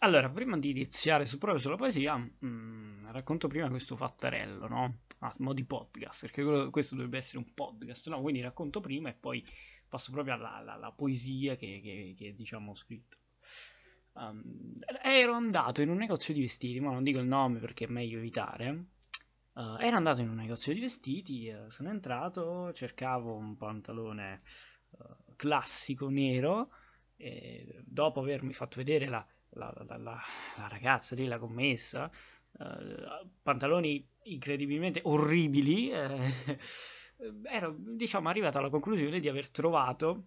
allora, prima di iniziare su proprio sulla poesia, mh, racconto prima questo fattarello, no? A mo' di podcast, perché quello- questo dovrebbe essere un podcast, no? Quindi racconto prima e poi passo proprio alla, alla- alla poesia che, che- che, diciamo ho scritto. Um, ero andato in un negozio di vestiti, ma non dico il nome perché è meglio evitare. Uh, ero andato in un negozio di vestiti, uh, sono entrato, cercavo un pantalone uh, classico nero e dopo avermi fatto vedere la, la, la, la ragazza lì, la commessa, eh, pantaloni incredibilmente orribili, eh, ero diciamo arrivato alla conclusione di aver trovato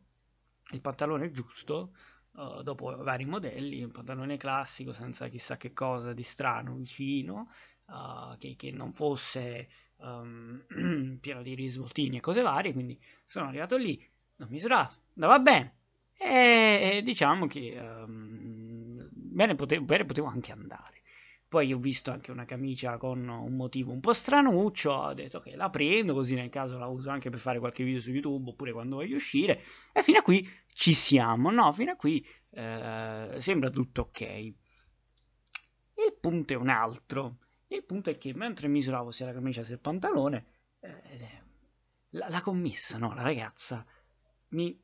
il pantalone giusto. Uh, dopo vari modelli, un pantalone classico senza chissà che cosa di strano vicino, uh, che, che, non fosse um, pieno di risvoltini e cose varie, quindi sono arrivato lì, l'ho misurato, andava bene, e, diciamo che um, bene, potevo, bene potevo anche andare. Poi ho visto anche una camicia con un motivo un po' stranuccio, ho detto che la prendo così nel caso la uso anche per fare qualche video su YouTube oppure quando voglio uscire e fino a qui ci siamo, no? Fino a qui eh, sembra tutto ok. Il punto è un altro. Il punto è che mentre misuravo sia la camicia sia il pantalone, eh, la, la commessa, no? La ragazza mi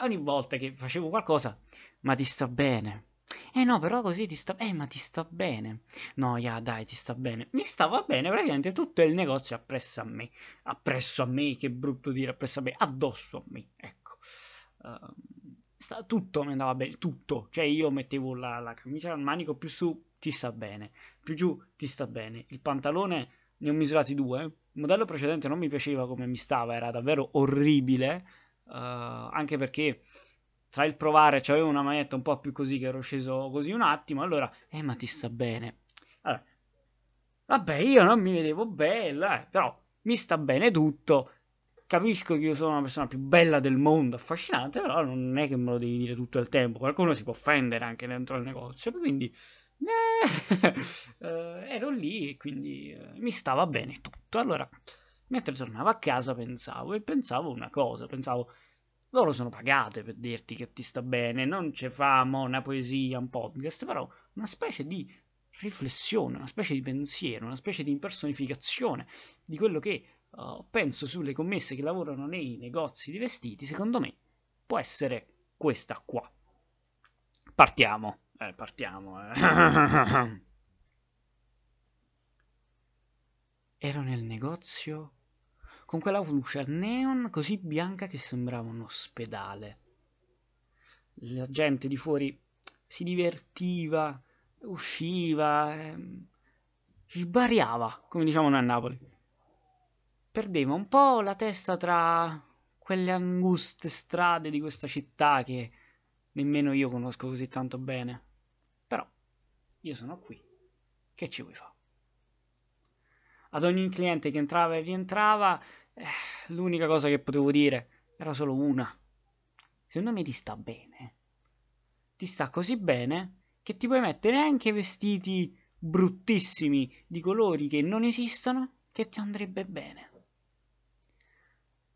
ogni volta che facevo qualcosa, ma ti sta bene. Eh no, però così ti sta... Eh, ma ti sta bene. No, ya, dai, ti sta bene. Mi stava bene praticamente tutto il negozio appresso a me. Appresso a me, che brutto dire, appresso a me. Addosso a me, ecco. Uh, sta... tutto mi andava bene, tutto. Cioè io mettevo la, la camicia al manico più su, ti sta bene. Più giù, ti sta bene. Il pantalone, ne ho misurati due. Il modello precedente non mi piaceva come mi stava, era davvero orribile Uh, anche perché tra il provare c'avevo una maglietta un po' più così che ero sceso così un attimo, allora, eh ma ti sta bene. Allora, vabbè, io non mi vedevo bella, eh, però mi sta bene tutto. Capisco che io sono una persona più bella del mondo, affascinante, però non è che me lo devi dire tutto il tempo. Qualcuno si può offendere anche dentro il negozio, quindi eh, ero lì e quindi eh, mi stava bene tutto. Allora, Mentre tornavo a casa pensavo e pensavo una cosa, pensavo loro sono pagate per dirti che ti sta bene, non ci famo una poesia, un podcast, però una specie di riflessione, una specie di pensiero, una specie di impersonificazione di quello che uh, penso sulle commesse che lavorano nei negozi di vestiti, secondo me può essere questa qua. Partiamo, eh, partiamo. Eh. Ero nel negozio con quella luce neon così bianca che sembrava un ospedale. La gente di fuori si divertiva, usciva, ehm, sbariava, come diciamo noi a Napoli. Perdeva un po' la testa tra quelle anguste strade di questa città che nemmeno io conosco così tanto bene. Però io sono qui. Che ci vuoi fare? Ad ogni cliente che entrava e rientrava, eh, l'unica cosa che potevo dire era solo una. Secondo me ti sta bene. Ti sta così bene che ti puoi mettere anche vestiti bruttissimi di colori che non esistono che ti andrebbe bene.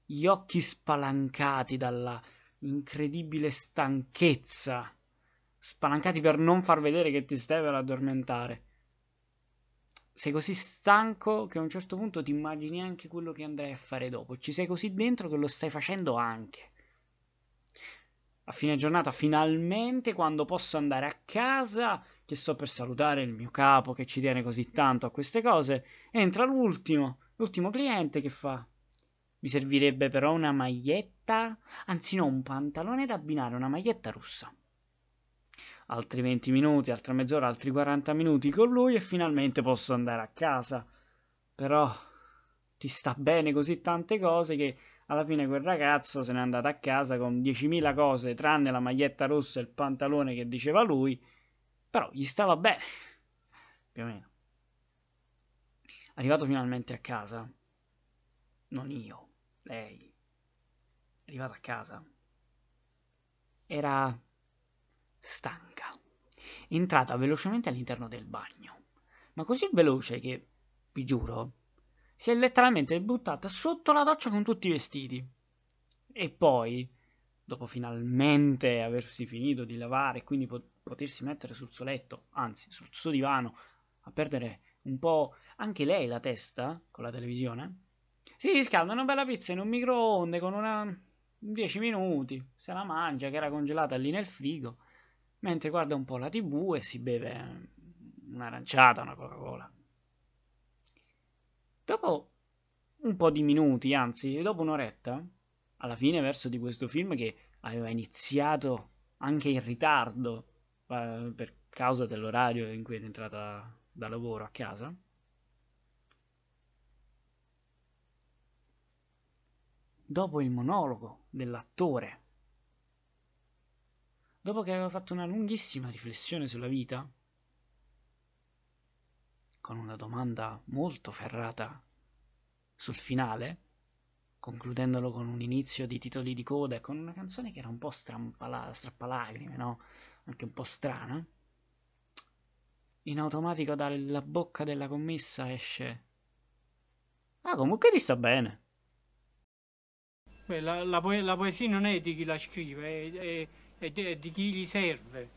Gli occhi spalancati dalla incredibile stanchezza, spalancati per non far vedere che ti stai per addormentare sei così stanco che a un certo punto ti immagini anche quello che andrai a fare dopo. Ci sei così dentro che lo stai facendo anche. A fine giornata, finalmente, quando posso andare a casa, che sto per salutare il mio capo che ci tiene così tanto a queste cose, entra l'ultimo, l'ultimo cliente che fa. Mi servirebbe però una maglietta, anzi no, un pantalone da abbinare, una maglietta russa altri 20 minuti, altra mezz'ora, altri 40 minuti con lui e finalmente posso andare a casa. Però ti sta bene così tante cose che alla fine quel ragazzo se n'è andato a casa con 10.000 cose tranne la maglietta rossa e il pantalone che diceva lui, però gli stava bene, più o meno. Arrivato finalmente a casa, non io, lei, arrivato a casa, era stanca. Entrata velocemente all'interno del bagno, ma così veloce che, vi giuro, si è letteralmente buttata sotto la doccia con tutti i vestiti. E poi, dopo finalmente aversi finito di lavare e quindi potersi mettere sul suo letto, anzi sul suo divano, a perdere un po' anche lei la testa con la televisione. Si riscalda una bella pizza in un microonde con una 10 minuti, se la mangia che era congelata lì nel frigo, mentre guarda un po' la tv e si beve un'aranciata, una Coca-Cola. Dopo un po' di minuti, anzi, dopo un'oretta, alla fine verso di questo film che aveva iniziato anche in ritardo eh, per causa dell'orario in cui è entrata da lavoro a casa, dopo il monologo dell'attore, dopo che aveva fatto una lunghissima riflessione sulla vita, con una domanda molto ferrata sul finale, concludendolo con un inizio di titoli di coda e con una canzone che era un po' strappalacrime, no? Anche un po' strana. In automatico dalla bocca della commessa esce... Ah, comunque ti sta bene. Beh, la, la, poe- la, poesia non è di chi la scrive, è, è, è di chi gli serve.